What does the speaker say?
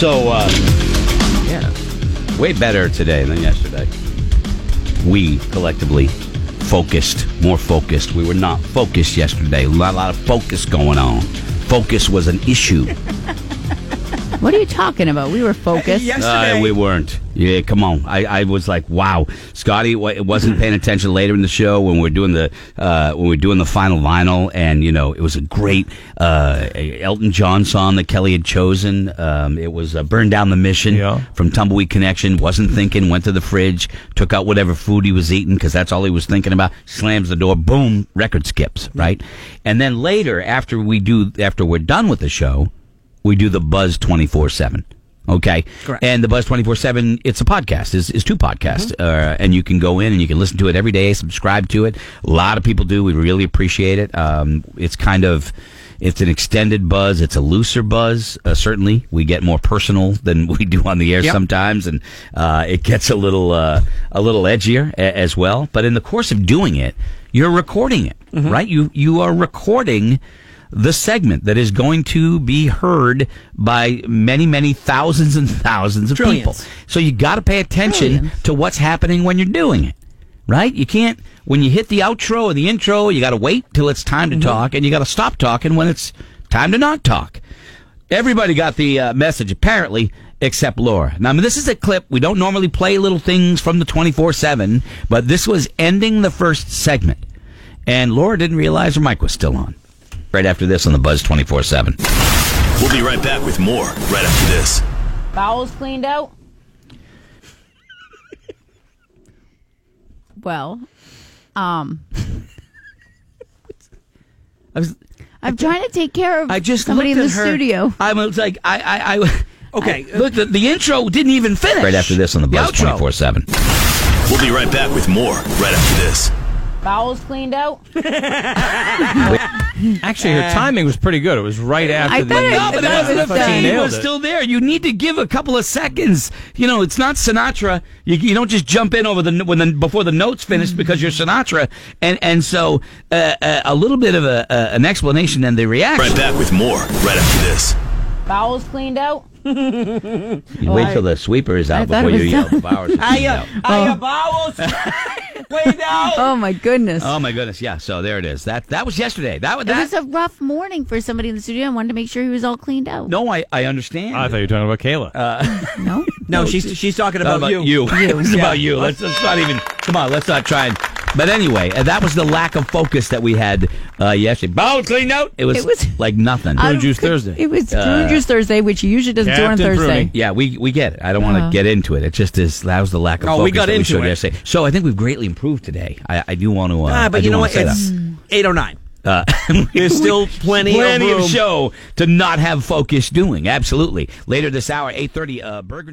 So, uh, yeah, way better today than yesterday. We collectively focused, more focused. We were not focused yesterday. A lot, a lot of focus going on. Focus was an issue. What are you talking about? We were focused. Uh, we weren't. Yeah, come on. I, I was like, wow. Scotty wa- wasn't paying attention later in the show when we are doing the uh, when we were doing the final vinyl, and you know it was a great uh, Elton John song that Kelly had chosen. Um, it was uh, "Burn Down the Mission" Yeah. from Tumbleweed Connection. Wasn't thinking. Went to the fridge, took out whatever food he was eating because that's all he was thinking about. Slams the door. Boom. Record skips. Right. And then later, after we do, after we're done with the show, we do the Buzz twenty four seven. Okay, Correct. And the Buzz twenty four seven, it's a podcast. is is two podcasts, uh, and you can go in and you can listen to it every day. Subscribe to it. A lot of people do. We really appreciate it. Um, it's kind of. It's an extended buzz. It's a looser buzz. Uh, certainly, we get more personal than we do on the air Yep. sometimes, and uh, it gets a little uh, a little edgier a- as well. But in the course of doing it, you're recording it, right? You you are recording the segment that is going to be heard by many, many thousands and thousands of people. So you got to pay attention Trillions. to what's happening when you're doing it. Right? You can't, when you hit the outro or the intro, you got to wait till it's time to talk and you got to stop talking when it's time to not talk. Everybody got the uh, message, apparently, except Laura. Now, I mean, this is a clip. We don't normally play little things from the 24 7, but this was ending the first segment. And Laura didn't realize her mic was still on. Right after this on the Buzz 24 7. We'll be right back with more right after this. Bowels cleaned out. well, um, I was. I'm trying to take care of I just somebody in the her. studio. I was like, I, I, I Okay. I- look, the, the intro didn't even finish. Right after this on the Buzz 24 7. We'll be right back with more right after this. Bowels cleaned out. Actually, her timing was pretty good. It was right after I the. thought it- No, but That that's was the done. thing. It Nailed was it. still there. You need to give a couple of seconds. You know, it's not Sinatra. You, you don't just jump in over the when the before the notes finished because you're Sinatra. And and so uh, uh, a little bit of a, uh, an explanation and the reaction. Right back with more right after this. Bowels cleaned out. You wait till the sweeper is out I thought before you was yell. Bowers is cleaned out. Are your bowels cleaned out? Oh my goodness. Oh my goodness! Yeah, so there it is. That that was yesterday. That was it was a rough morning for somebody in the studio. I wanted to make sure he was all cleaned out. no, I I understand. I thought you were talking about Kayla. Uh, no? No, she's she's talking Not about, about you. it's Yeah. about you. Let's, let's not even. Come on, let's not try and. But anyway, uh, that was the lack of focus that we had uh, yesterday. Bow cleaned out. It was, It was- like nothing. I Juice could- Thursday. It was Uh, Prune Juice Thursday, which he usually doesn't do on Thursday. Pruning. Yeah, we we get it. I don't want to Uh-huh. get into it. It just is. That was the lack of Oh, focus we got that we into showed it. yesterday. So I think we've greatly improved today. I, I do want to. Uh, Ah, I but do you know wanna what? say that. It's 809. Uh, There's still plenty, plenty of of room. show to not have focus doing. Absolutely. Later this hour, eight thirty. Uh, Bergen.